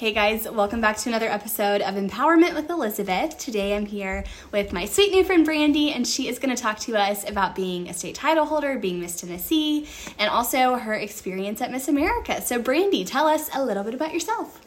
Hey guys, welcome back to another episode of Empowerment with Elizabeth. Today I'm here with my sweet new friend Brandee, and she is going to talk to us about being a state title holder, being Miss Tennessee, and also her experience at Miss America. So, Brandee, tell us a little bit about yourself.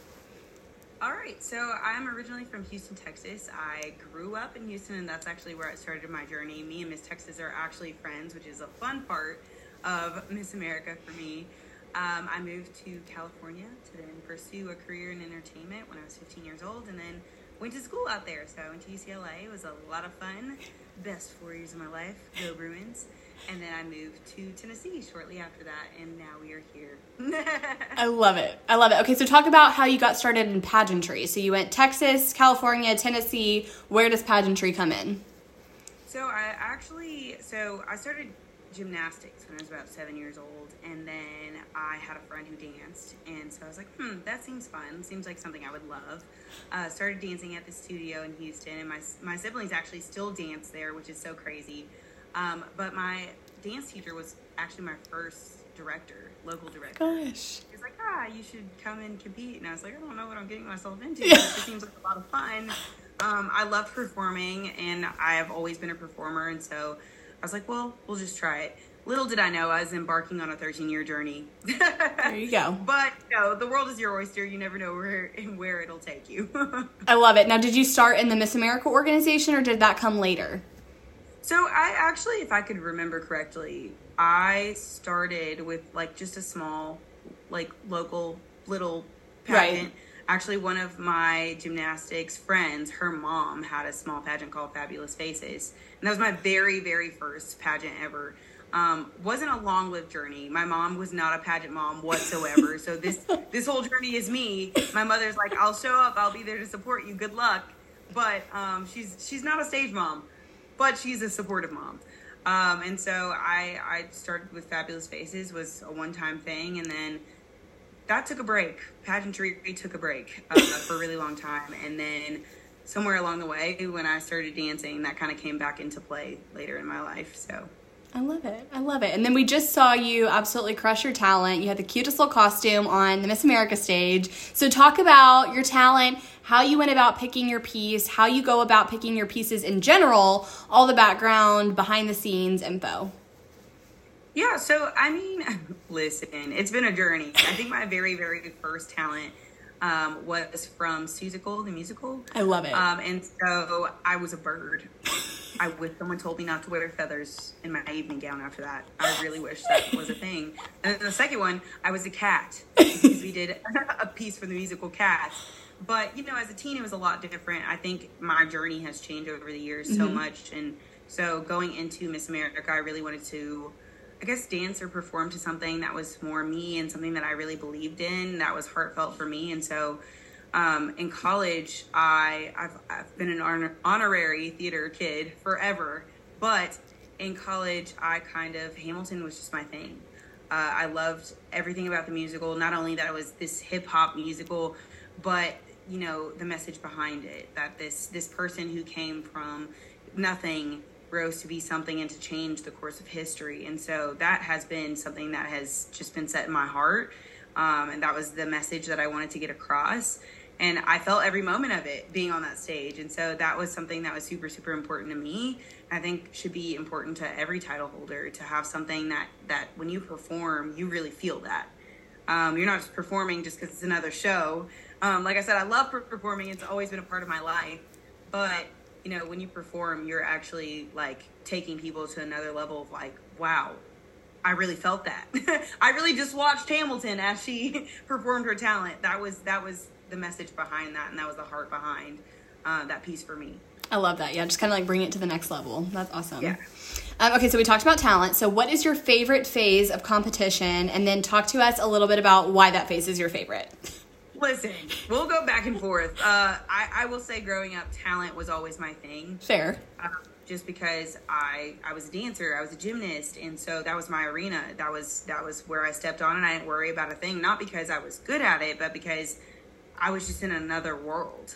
All right, so I'm originally from Houston, Texas. I grew up in Houston, and that's actually where I started my journey. Me and Miss Texas are actually friends, which is a fun part of Miss America for me. Um, I moved to California to then pursue a career in entertainment when I was 15 years old, and then went to school out there. So I went to UCLA. It was a lot of fun. Best four years of my life. Go Bruins. And then I moved to Tennessee shortly after that, and now we are here. I love it. I love it. Okay, so talk about how you got started in pageantry. So you went Texas, California, Tennessee. Where does pageantry come in? So I actually, so I started gymnastics when I was about seven years old, and then I had a friend who danced, and so I was like, hmm, that seems fun. Seems like something I would love. Uh, started dancing at the studio in Houston, and my my siblings actually still dance there, which is so crazy. Um, but my dance teacher was actually my first director, local director. Gosh. He's like, ah, you should come and compete, and I was like, I don't know what I'm getting myself into. But it seems like a lot of fun. Um, I love performing, and I have always been a performer, and so I was like, well, we'll just try it. Little did I know I was embarking on a 13 year journey. there you go. But you know, the world is your oyster. You never know where where it'll take you. I love it. Now, did you start in the Miss America organization, or did that come later? So I actually, if I could remember correctly, I started with like just a small, like local little pageant. Right. Actually, one of my gymnastics friends, her mom had a small pageant called Fabulous Faces, and that was my very, very first pageant ever. Um, wasn't a long lived journey. My mom was not a pageant mom whatsoever. so this this whole journey is me. My mother's like, I'll show up. I'll be there to support you. Good luck. But um, she's she's not a stage mom, but she's a supportive mom. Um, and so I I started with Fabulous Faces was a one time thing, and then that took a break. Pageantry took a break uh, for a really long time, and then somewhere along the way, when I started dancing, that kind of came back into play later in my life. So. I love it. I love it. And then we just saw you absolutely crush your talent. You had the cutest little costume on the Miss America stage. So, talk about your talent, how you went about picking your piece, how you go about picking your pieces in general, all the background, behind the scenes info. Yeah, so I mean, listen, it's been a journey. I think my very, very first talent um, was from Seussical, the musical. I love it. Um, and so I was a bird. I wish someone told me not to wear feathers in my evening gown after that. I really wish that was a thing. And then the second one, I was a cat because we did a piece for the musical Cats. But you know, as a teen, it was a lot different. I think my journey has changed over the years mm-hmm. so much, and so going into Miss America, I really wanted to I guess dance or perform to something that was more me and something that I really believed in that was heartfelt for me. And so um, in college, I I've, I've been an honor, honorary theater kid forever, but in college, I kind of Hamilton was just my thing. Uh, I loved everything about the musical. Not only that it was this hip hop musical, but you know the message behind it. That this this person who came from nothing rose to be something and to change the course of history. And so that has been something that has just been set in my heart. Um, and that was the message that I wanted to get across. And I felt every moment of it being on that stage. And so that was something that was super, super important to me. I think should be important to every title holder to have something that, that when you perform, you really feel that. Um, you're not just performing just because it's another show. Um, like I said, I love performing. It's always been a part of my life. But you know, when you perform, you're actually like taking people to another level of like, wow, I really felt that. I really just watched Hamilton as she performed her talent. That was that was the message behind that, and that was the heart behind uh, that piece for me. I love that. Yeah, just kind of like bring it to the next level. That's awesome. Yeah. Um, okay, so we talked about talent. So, what is your favorite phase of competition? And then talk to us a little bit about why that phase is your favorite. Listen, we'll go back and forth. Uh, I, I will say, growing up, talent was always my thing. Fair. Uh, just because I I was a dancer, I was a gymnast, and so that was my arena. That was that was where I stepped on, and I didn't worry about a thing. Not because I was good at it, but because I was just in another world.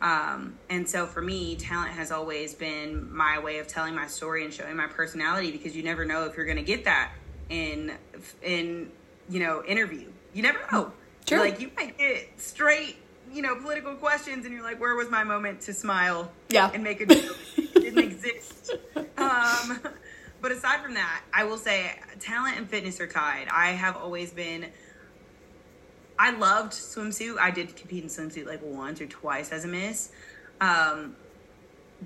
Um, and so for me, talent has always been my way of telling my story and showing my personality because you never know if you're going to get that in in you know interview. You never know. True. Like you might get straight you know, political questions, and you're like, where was my moment to smile? Yeah. And make a joke? it didn't exist. Um, but aside from that, I will say talent and fitness are tied. I have always been. I loved swimsuit. I did compete in swimsuit like once or twice as a miss. Um,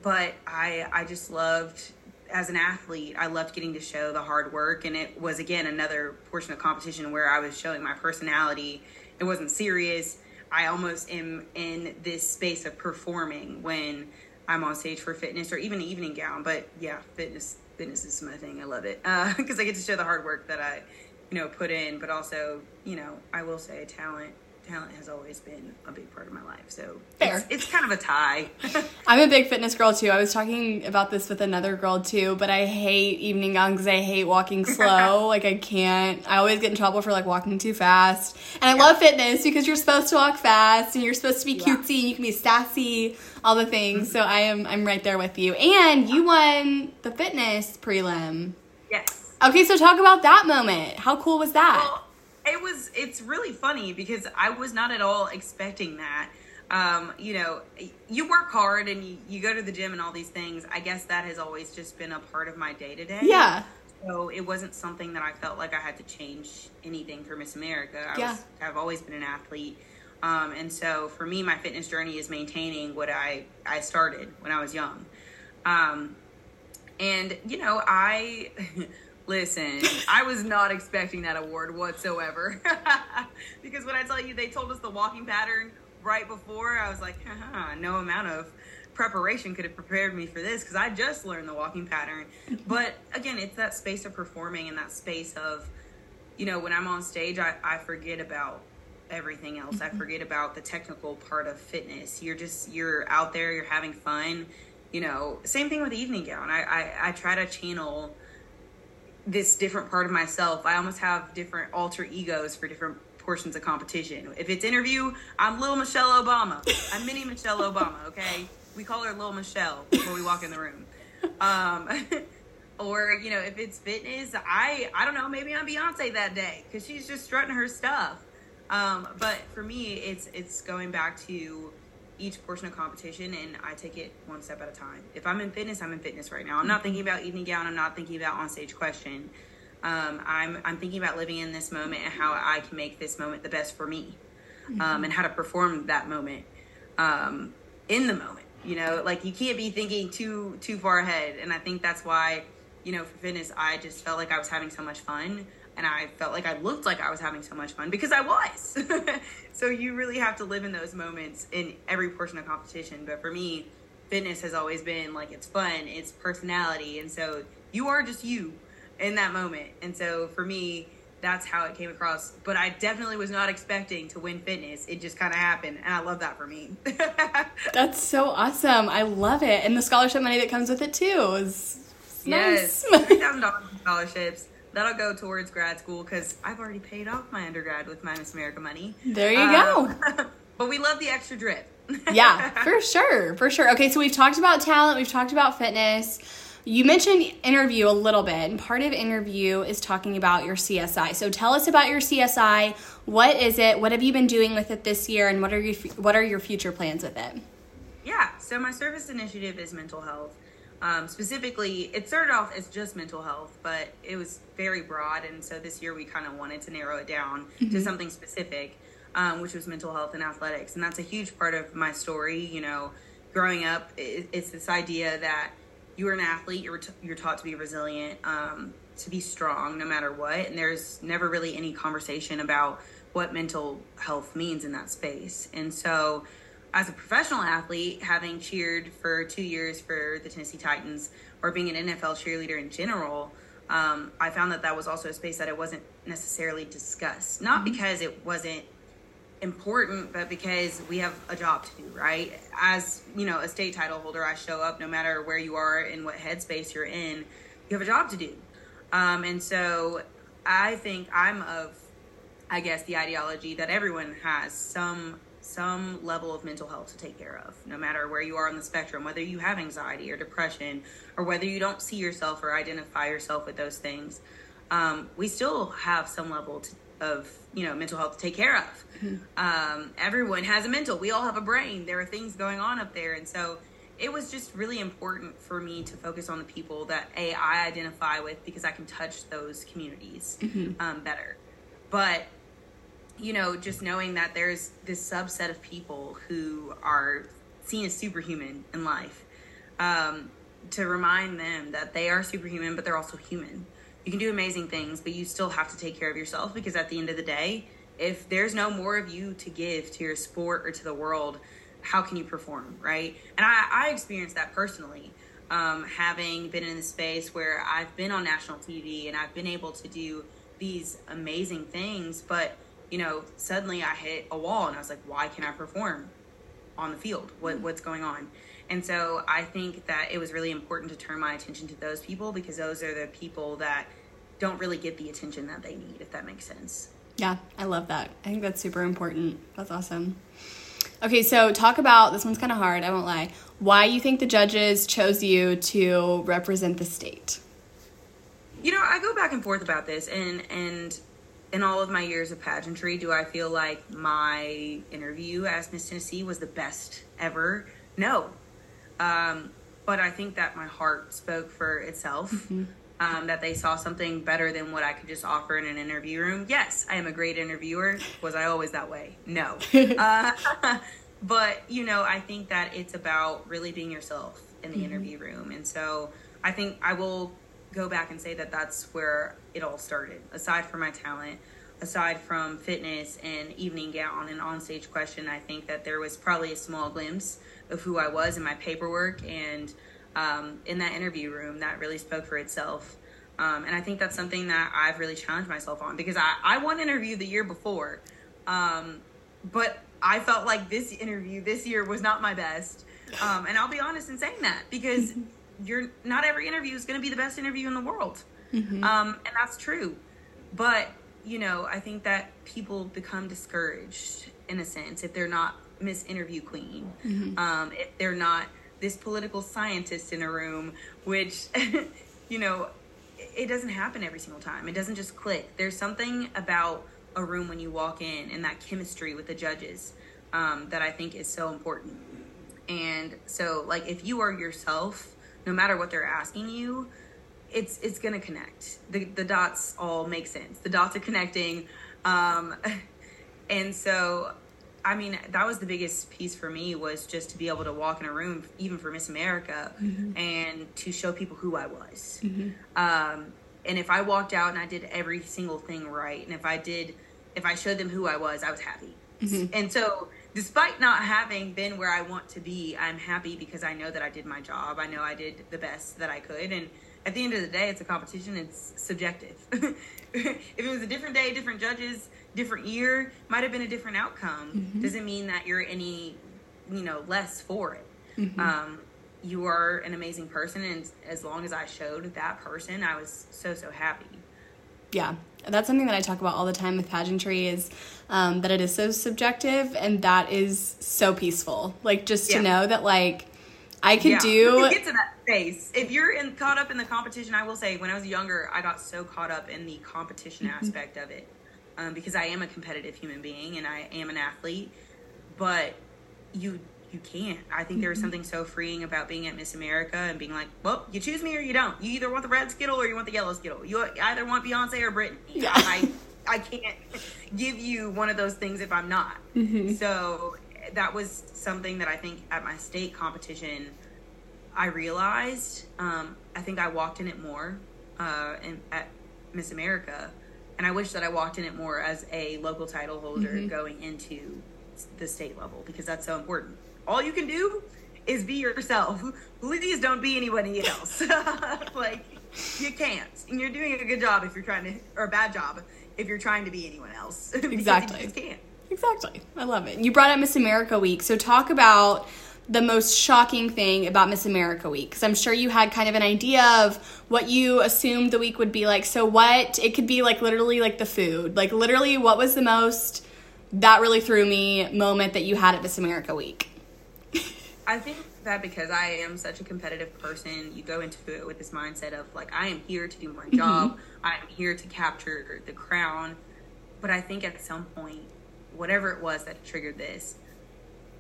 but I I just loved as an athlete, I loved getting to show the hard work, and it was again another portion of competition where I was showing my personality. It wasn't serious. I almost am in this space of performing when I'm on stage for fitness or even evening gown. But yeah, fitness fitness is my thing. I love it because uh, I get to show the hard work that I you know put in, but also you know I will say talent talent has always been a big part of my life. So Fair. It's, it's kind of a tie. I'm a big fitness girl too. I was talking about this with another girl too, but I hate evening gown because I hate walking slow. like I can't. I always get in trouble for like walking too fast. And I Yeah. love fitness because you're supposed to walk fast and you're supposed to be Yeah. cutesy and you can be sassy, all the things. Mm-hmm. So I am I'm right there with you. And you won the fitness prelim. yes. Okay, so talk about that moment. How cool was that? Well, it was. It's really funny because I was not at all expecting that. Um, you know, you work hard and you, you go to the gym and all these things. I guess that has always just been a part of my day to day. Yeah. So it wasn't something that I felt like I had to change anything for Miss America. I Yeah. was, I've always been an athlete. Um, and so for me, my fitness journey is maintaining what I, I started when I was young. Um, and, you know, I, listen, I was not expecting that award whatsoever. because when I tell you they told us the walking pattern right before, I was like, no amount of preparation could have prepared me for this because I just learned the walking pattern. But again, it's that space of performing and that space of, you know, when I'm on stage, I, I forget about everything else. I mm-hmm. forget about the technical part of fitness. You're just, you're out there, you're having fun. You know, same thing with the evening gown. I, I, I try to channel this different part of myself. I almost have different alter egos for different portions of competition. If it's interview, I'm little Michelle Obama. I'm mini Michelle Obama, okay? We call her little Michelle before we walk in the room. Um, or, you know, if it's fitness, I I don't know, maybe I'm Beyonce that day cuz she's just strutting her stuff. Um, but for me, it's it's going back to each portion of competition and I take it one step at a time. If I'm in fitness, I'm in fitness right now. I'm not thinking about evening gown. I'm not thinking about on stage question. Um, I'm I'm thinking about living in this moment and how I can make this moment the best for me, um, and how to perform that moment um, in the moment. You know, like you can't be thinking too too far ahead. And I think that's why, you know, for fitness, I just felt like I was having so much fun, and I felt like I looked like I was having so much fun because I was. so you really have to live in those moments in every portion of competition. But for me, fitness has always been like it's fun, it's personality, and so you are just you in that moment. And so for me, that's how it came across. But I definitely was not expecting to win fitness. It just kind of happened, and I love that for me. That's so awesome. I love it. And the scholarship money that comes with it too is yes, nice. three thousand dollars in scholarships. That'll go towards grad school because I've already paid off my undergrad with my Miss America money. There you Um, but we love the extra drip. yeah, for sure, for sure. Okay, so we've talked about talent, we've talked about fitness. You mentioned interview a little bit, and part of interview is talking about your CSI. So tell us about your CSI. What is it? What have you been doing with it this year, and what are your what are your future plans with it? Yeah, so my service initiative is mental health. Um, specifically, it started off as just mental health, but it was very broad, and so this year we kind of wanted to narrow it down to something specific, um, which was mental health and athletics, and that's a huge part of my story. You know, growing up, it, it's this idea that you are an athlete, you're t- you're taught to be resilient, um, to be strong no matter what, and there's never really any conversation about what mental health means in that space, and so as a professional athlete, having cheered for two years for the Tennessee Titans or being an NFL cheerleader in general, um, I found that that was also a space that it wasn't necessarily discussed. Not because it wasn't important, but because we have a job to do, right? As you know, a state title holder, I show up no matter where you are and what headspace you're in. You have a job to do, um, and so I think I'm of, I guess, the ideology that everyone has some some level of mental health to take care of, no matter where you are on the spectrum, whether you have anxiety or depression, or whether you don't see yourself or identify yourself with those things. um, we still have some level to, of you know mental health to take care of. Um, everyone has a mental. We all have a brain. There are things going on up there, and so it was just really important for me to focus on the people that a I identify with because I can touch those communities um, better. But you know, just knowing that there's this subset of people who are seen as superhuman in life, um, to remind them that they are superhuman, but they're also human. You can do amazing things, but you still have to take care of yourself because at the end of the day, if there's no more of you to give to your sport or to the world, how can you perform, right? And I, I experienced that personally, um, having been in the space where I've been on national TV and I've been able to do these amazing things, but you know, suddenly I hit a wall and I was like, why can I perform on the field? What, hmm. what's going on? And so I think that it was really important to turn my attention to those people because those are the people that don't really get the attention that they need, if that makes sense. Yeah, I love that. I think that's super important. That's awesome. Okay, so talk about this one's kind of hard, I won't lie. Why you think the judges chose you to represent the state? You know, I go back and forth about this and and in all of my years of pageantry, do I feel like my interview as Miss Tennessee was the best ever? No. Um, but I think that my heart spoke for itself. Mm-hmm. Um, that they saw something better than what I could just offer in an interview room. Yes, I am a great interviewer. Was I always that way? No. uh, but, you know, I think that it's about really being yourself in the mm-hmm. interview room. And so I think I will go back and say that that's where it all started. Aside from my talent, aside from fitness and evening gown and onstage question, I think that there was probably a small glimpse of who I was in my paperwork and um, in that interview room that really spoke for itself. Um, and I think that's something that I've really challenged myself on because I, I won interview the year before. Um, but I felt like this interview this year was not my best. Um, and I'll be honest in saying that because you're not every interview is going to be the best interview in the world. Mm-hmm. Um, and that's true. But, you know, I think that people become discouraged in a sense if they're not Miss Interview Queen, mm-hmm. um, if they're not this political scientist in a room, which, you know, it doesn't happen every single time. It doesn't just click. There's something about a room when you walk in and that chemistry with the judges um, that I think is so important. And so, like, if you are yourself, no matter what they're asking you, it's it's gonna connect. The the dots all make sense. The dots are connecting, um, and so I mean that was the biggest piece for me was just to be able to walk in a room, even for Miss America, mm-hmm. and to show people who I was. Mm-hmm. Um, and if I walked out and I did every single thing right, and if I did, if I showed them who I was, I was happy. Mm-hmm. And so despite not having been where I want to be, I'm happy because I know that I did my job. I know I did the best that I could. And at the end of the day, it's a competition. It's subjective. if it was a different day, different judges, different year, might have been a different outcome. Mm-hmm. Doesn't mean that you're any, you know, less for it. Mm-hmm. Um, you are an amazing person, and as long as I showed that person, I was so so happy. Yeah, that's something that I talk about all the time with pageantry is um, that it is so subjective and that is so peaceful. Like just to know that like I could yeah. do get to that space. If you're in, caught up in the competition, I will say when I was younger, I got so caught up in the competition mm-hmm. aspect of it um, because I am a competitive human being and I am an athlete. But you you can't. I think there was mm-hmm. something so freeing about being at Miss America and being like, well, you choose me or you don't. You either want the red Skittle or you want the yellow Skittle. You either want Beyonce or Britney. Yeah. I, I can't give you one of those things if I'm not. Mm-hmm. So that was something that I think at my state competition, I realized. Um, I think I walked in it more uh, in, at Miss America. And I wish that I walked in it more as a local title holder mm-hmm. going into the state level because that's so important all you can do is be yourself. Please don't be anybody else. like you can't. And you're doing a good job if you're trying to or a bad job if you're trying to be anyone else. Exactly. you can't. Exactly. I love it. You brought up Miss America Week. So talk about the most shocking thing about Miss America Week? Because I'm sure you had kind of an idea of what you assumed the week would be like. So, what it could be like literally like the food. Like, literally, what was the most that really threw me moment that you had at Miss America Week? I think that because I am such a competitive person, you go into it with this mindset of like, I am here to do my job. I am here to capture the crown. But I think at some point, whatever it was that triggered this,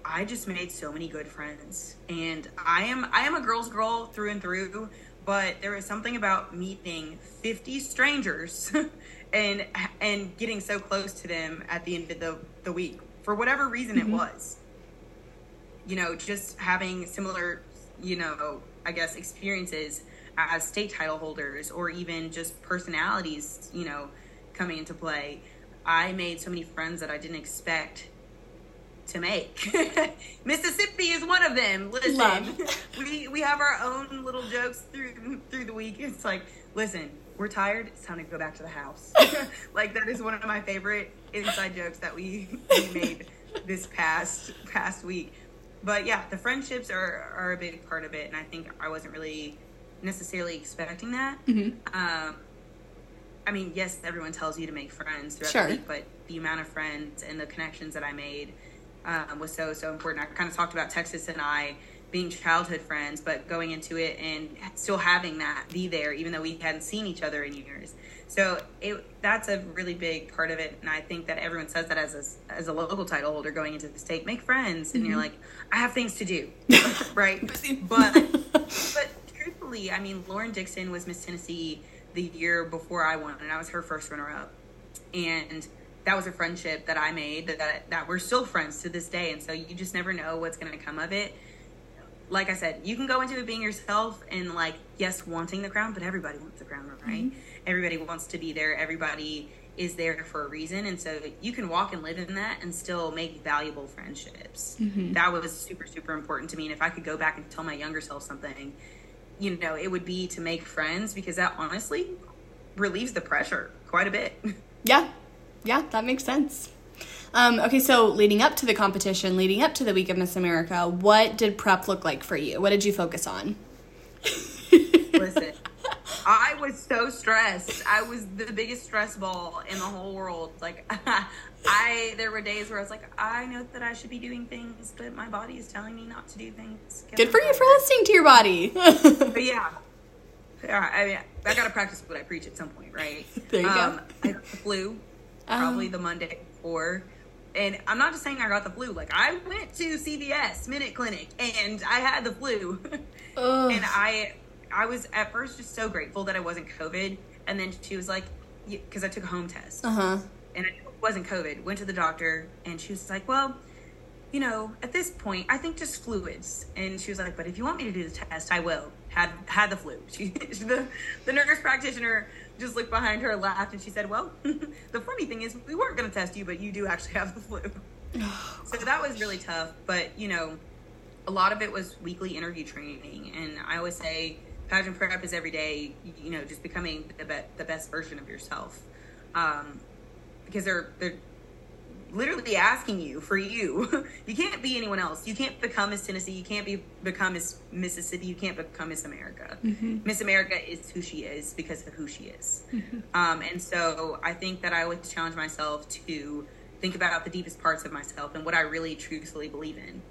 I just made so many good friends. And I am I am a girl's girl through and through, but there was something about meeting 50 strangers and and getting so close to them at the end of the, the week for whatever reason Mm-hmm. it was. You know, just having similar, you know, I guess experiences as state title holders or even just personalities, you know, coming into play. I made so many friends that I didn't expect to make. Mississippi is one of them. Listen, Love. we we have our own little jokes through through the week. It's like, listen, we're tired. It's time to go back to the house. like that is one of my favorite inside jokes that we, we made this past past week. But yeah, the friendships are are a big part of it, and I think I wasn't really necessarily expecting that. Um, I mean, yes, everyone tells you to make friends throughout Sure. the week, but the amount of friends and the connections that I made um, was so so important. I kind of talked about Texas and I being childhood friends, but going into it and still having that be there, even though we hadn't seen each other in years. So it that's a really big part of it, and I think that everyone says that as a, as a local title holder going into the state, make friends, and you're mm-hmm. like, I have things to do, right? but but truthfully, I mean, Lauren Dixon was Miss Tennessee the year before I won, and I was her first runner up. And that was a friendship that I made that that we're still friends to this day. And so you just never know what's going to come of it. Like I said, you can go into it being yourself and like yes, wanting the crown, but everybody wants the crown, right? Mm-hmm. Everybody wants to be there. Everybody is there for a reason, and so you can walk and live in that and still make valuable friendships. Mm-hmm. That was super super important to me. And if I could go back and tell my younger self something, you know, it would be to make friends because that honestly relieves the pressure quite a bit. Yeah, yeah, that makes sense. Um, okay, so leading up to the competition, leading up to the week of Miss America, what did prep look like for you? What did you focus on? Listen, I was so stressed. I was the biggest stress ball in the whole world. Like, I there were days where I was like, I know that I should be doing things, but my body is telling me not to do things. Get Good for you for listening to your body. But yeah, yeah. I mean, I gotta practice what I preach at some point, right? There you go. um, I got the flu probably Oh. the Monday before, and I'm not just saying I got the flu. Like I went to CVS Minute Clinic and I had the flu, and I, I was at first just so grateful that I wasn't COVID, and then she was like, because I took a home test Uh huh. and it wasn't COVID. Went to the doctor, and she was like, "Well, you know, at this point, I think just fluids." And she was like, "But if you want me to do the test, I will." Had had the flu. She, the the nurse practitioner just looked behind her, laughed, and she said, "Well, the funny thing is, we weren't going to test you, but you do actually have the flu." so that was really tough. But you know, a lot of it was weekly interview training, and I always say pageant prep is every day. You know, just becoming the be- the best version of yourself, um, because they're they're literally asking you for you. you can't be anyone else. You can't become Miss Tennessee. You can't be become Miss Mississippi. You can't become Miss America. Miss America is who she is because of who she is. Um, and so I think that I always challenge myself to think about the deepest parts of myself and what I really truthfully believe in,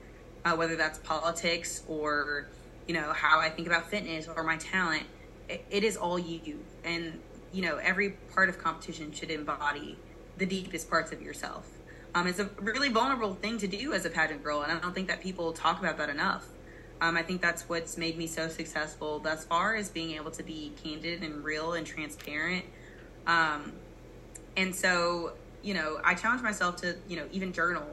uh, whether that's politics or you know how I think about fitness or my talent. It, it is all you, do. and you know every part of competition should embody the deepest parts of yourself. Um, it's a really vulnerable thing to do as a pageant girl, and I don't think that people talk about that enough. Um, I think that's what's made me so successful thus far is being able to be candid and real and transparent. Um, and so, you know, I challenge myself to, you know, even journal.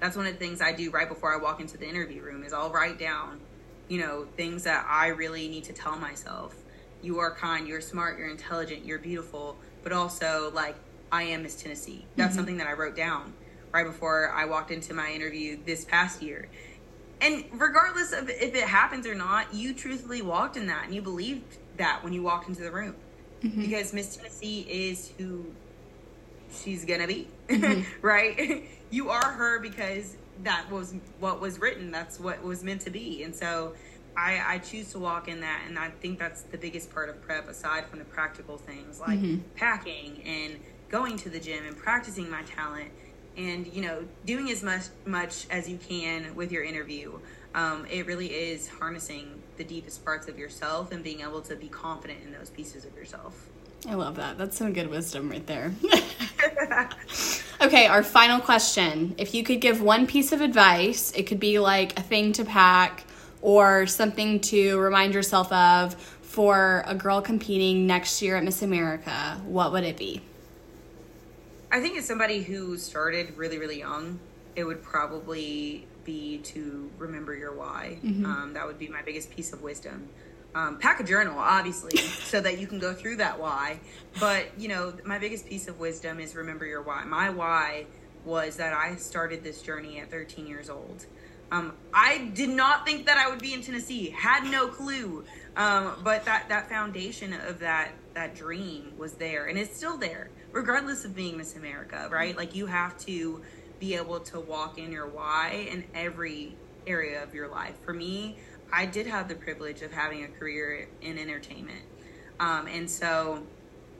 That's one of the things I do right before I walk into the interview room is I'll write down, you know, things that I really need to tell myself. You are kind, you're smart, you're intelligent, you're beautiful, but also like I am Miss Tennessee. That's something that I wrote down right before I walked into my interview this past year. And regardless of if it happens or not, you truthfully walked in that and you believed that when you walked into the room. Mm-hmm. Because Miss Tennessee is who she's gonna be. Mm-hmm. right? you are her because that was what was written. That's what was meant to be. And so I, I choose to walk in that and I think that's the biggest part of prep aside from the practical things like mm-hmm. packing and going to the gym and practicing my talent and you know doing as much much as you can with your interview um, it really is harnessing the deepest parts of yourself and being able to be confident in those pieces of yourself I love that. That's some good wisdom right there. okay, our final question. If you could give one piece of advice, it could be like a thing to pack or something to remind yourself of for a girl competing next year at Miss America, what would it be? I think as somebody who started really, really young, it would probably be to remember your why. Mm-hmm. Um, that would be my biggest piece of wisdom. Um, pack a journal, obviously, so that you can go through that why. But, you know, my biggest piece of wisdom is remember your why. My why was that I started this journey at 13 years old. Um, I did not think that I would be in Tennessee, had no clue. Um, but that, that foundation of that, that dream was there, and it's still there regardless of being Miss America, right? Like you have to be able to walk in your why in every area of your life. For me, I did have the privilege of having a career in entertainment. Um, and so,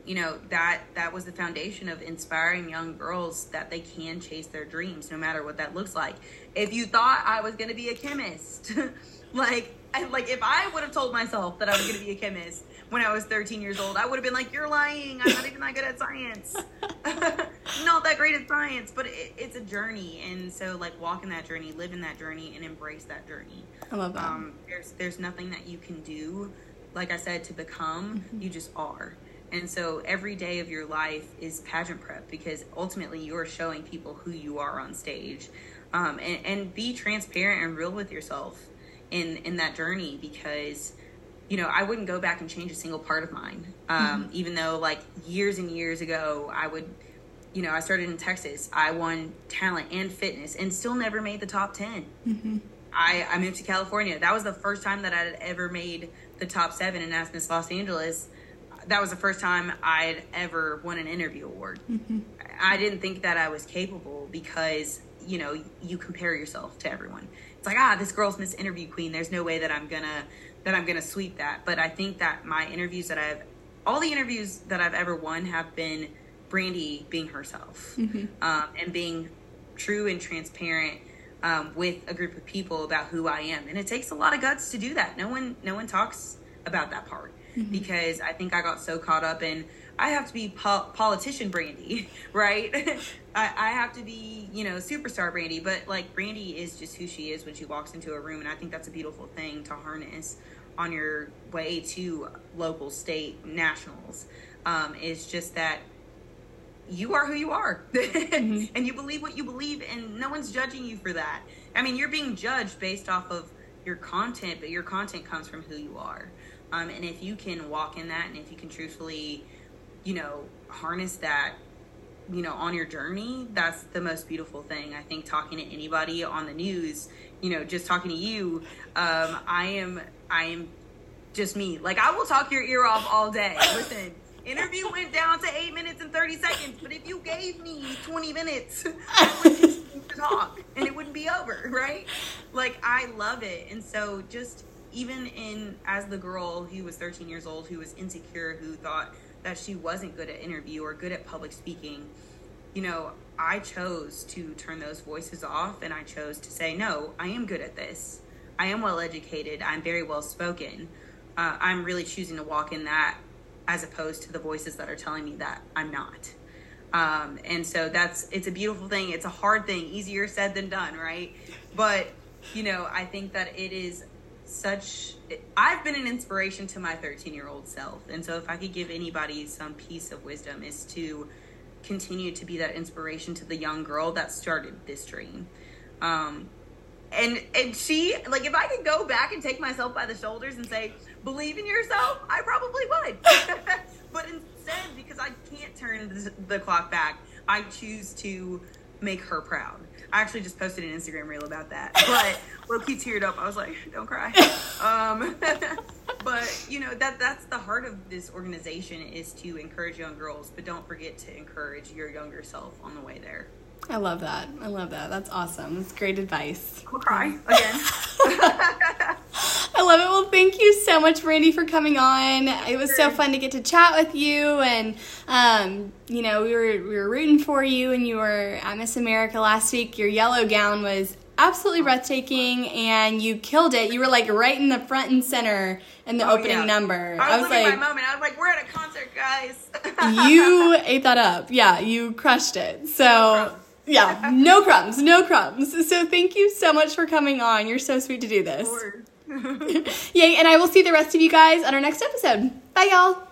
you know, that that was the foundation of inspiring young girls that they can chase their dreams no matter what that looks like. If you thought I was going to be a chemist, like like if I would have told myself that I was going to be a chemist when I was 13 years old, I would have been like, "You're lying. I'm not even that good at science. not that great at science." But it, it's a journey, and so like walk in that journey, live in that journey, and embrace that journey. I love that. Um, there's there's nothing that you can do, like I said, to become. Mm-hmm. You just are. And so every day of your life is pageant prep because ultimately you are showing people who you are on stage. Um, and, and be transparent and real with yourself in in that journey because you know, I wouldn't go back and change a single part of mine. Um, mm-hmm. Even though, like, years and years ago, I would, you know, I started in Texas. I won talent and fitness and still never made the top 10. Mm-hmm. I, I moved to California. That was the first time that I had ever made the top seven in Miss Los Angeles. That was the first time I'd ever won an interview award. Mm-hmm. I didn't think that I was capable because, you know, you compare yourself to everyone. It's like, ah, this girl's Miss Interview Queen. There's no way that I'm going to that I'm to sweep that. But I think that my interviews that I've, all the interviews that I've ever won have been Brandee being herself mm-hmm. um, and being true and transparent um, with a group of people about who I am. And it takes a lot of guts to do that. No one, no one talks about that part mm-hmm. because I think I got so caught up in I have to be po- politician Brandee, right? I, I have to be, you know, superstar Brandee. But like Brandee is just who she is when she walks into a room, and I think that's a beautiful thing to harness on your way to local, state, nationals. Um, is just that you are who you are, mm-hmm. and you believe what you believe, and no one's judging you for that. I mean, you're being judged based off of your content, but your content comes from who you are. Um, and if you can walk in that, and if you can truthfully you know, harness that, you know, on your journey, that's the most beautiful thing. I think talking to anybody on the news, you know, just talking to you, um, I am, I am just me. Like I will talk your ear off all day. Listen, interview went down to eight minutes and 30 seconds, but if you gave me 20 minutes, I would to talk and it wouldn't be over, right? Like I love it. And so just even in, as the girl who was 13 years old, who was insecure, who thought, that she wasn't good at interview or good at public speaking, you know, I chose to turn those voices off and I chose to say, no, I am good at this. I am well educated. I'm very well spoken. Uh, I'm really choosing to walk in that as opposed to the voices that are telling me that I'm not. Um, and so that's it's a beautiful thing. It's a hard thing, easier said than done, right? But you know, I think that it is such I've been an inspiration to my 13 year old self. And so if I could give anybody some piece of wisdom is to continue to be that inspiration to the young girl that started this dream. Um, and and she like if I could go back and take myself by the shoulders and say, believe in yourself, I probably would. but instead, because I can't turn the clock back, I choose to make her proud. I actually just posted an Instagram reel about that. But lowkey teared up. I was like, don't cry. Um, but you know that that's the heart of this organization is to encourage young girls, but don't forget to encourage your younger self on the way there. I love that. I love that. That's awesome. That's great advice. I'll cry again. I love it. Well, thank you so much, Brandee, for coming on. It was so fun to get to chat with you, and um, you know, we were we were rooting for you, and you were at Miss America last week. Your yellow gown was absolutely breathtaking, and you killed it. You were like right in the front and center in the Oh, opening yeah. number. I was, looking like, my moment. I was like, "We're at a concert, guys." you ate that up. Yeah, you crushed it. So, yeah, no crumbs, no crumbs. So, thank you so much for coming on. You're so sweet to do this. Yay, and I will see the rest of you guys on our next episode. Bye, y'all.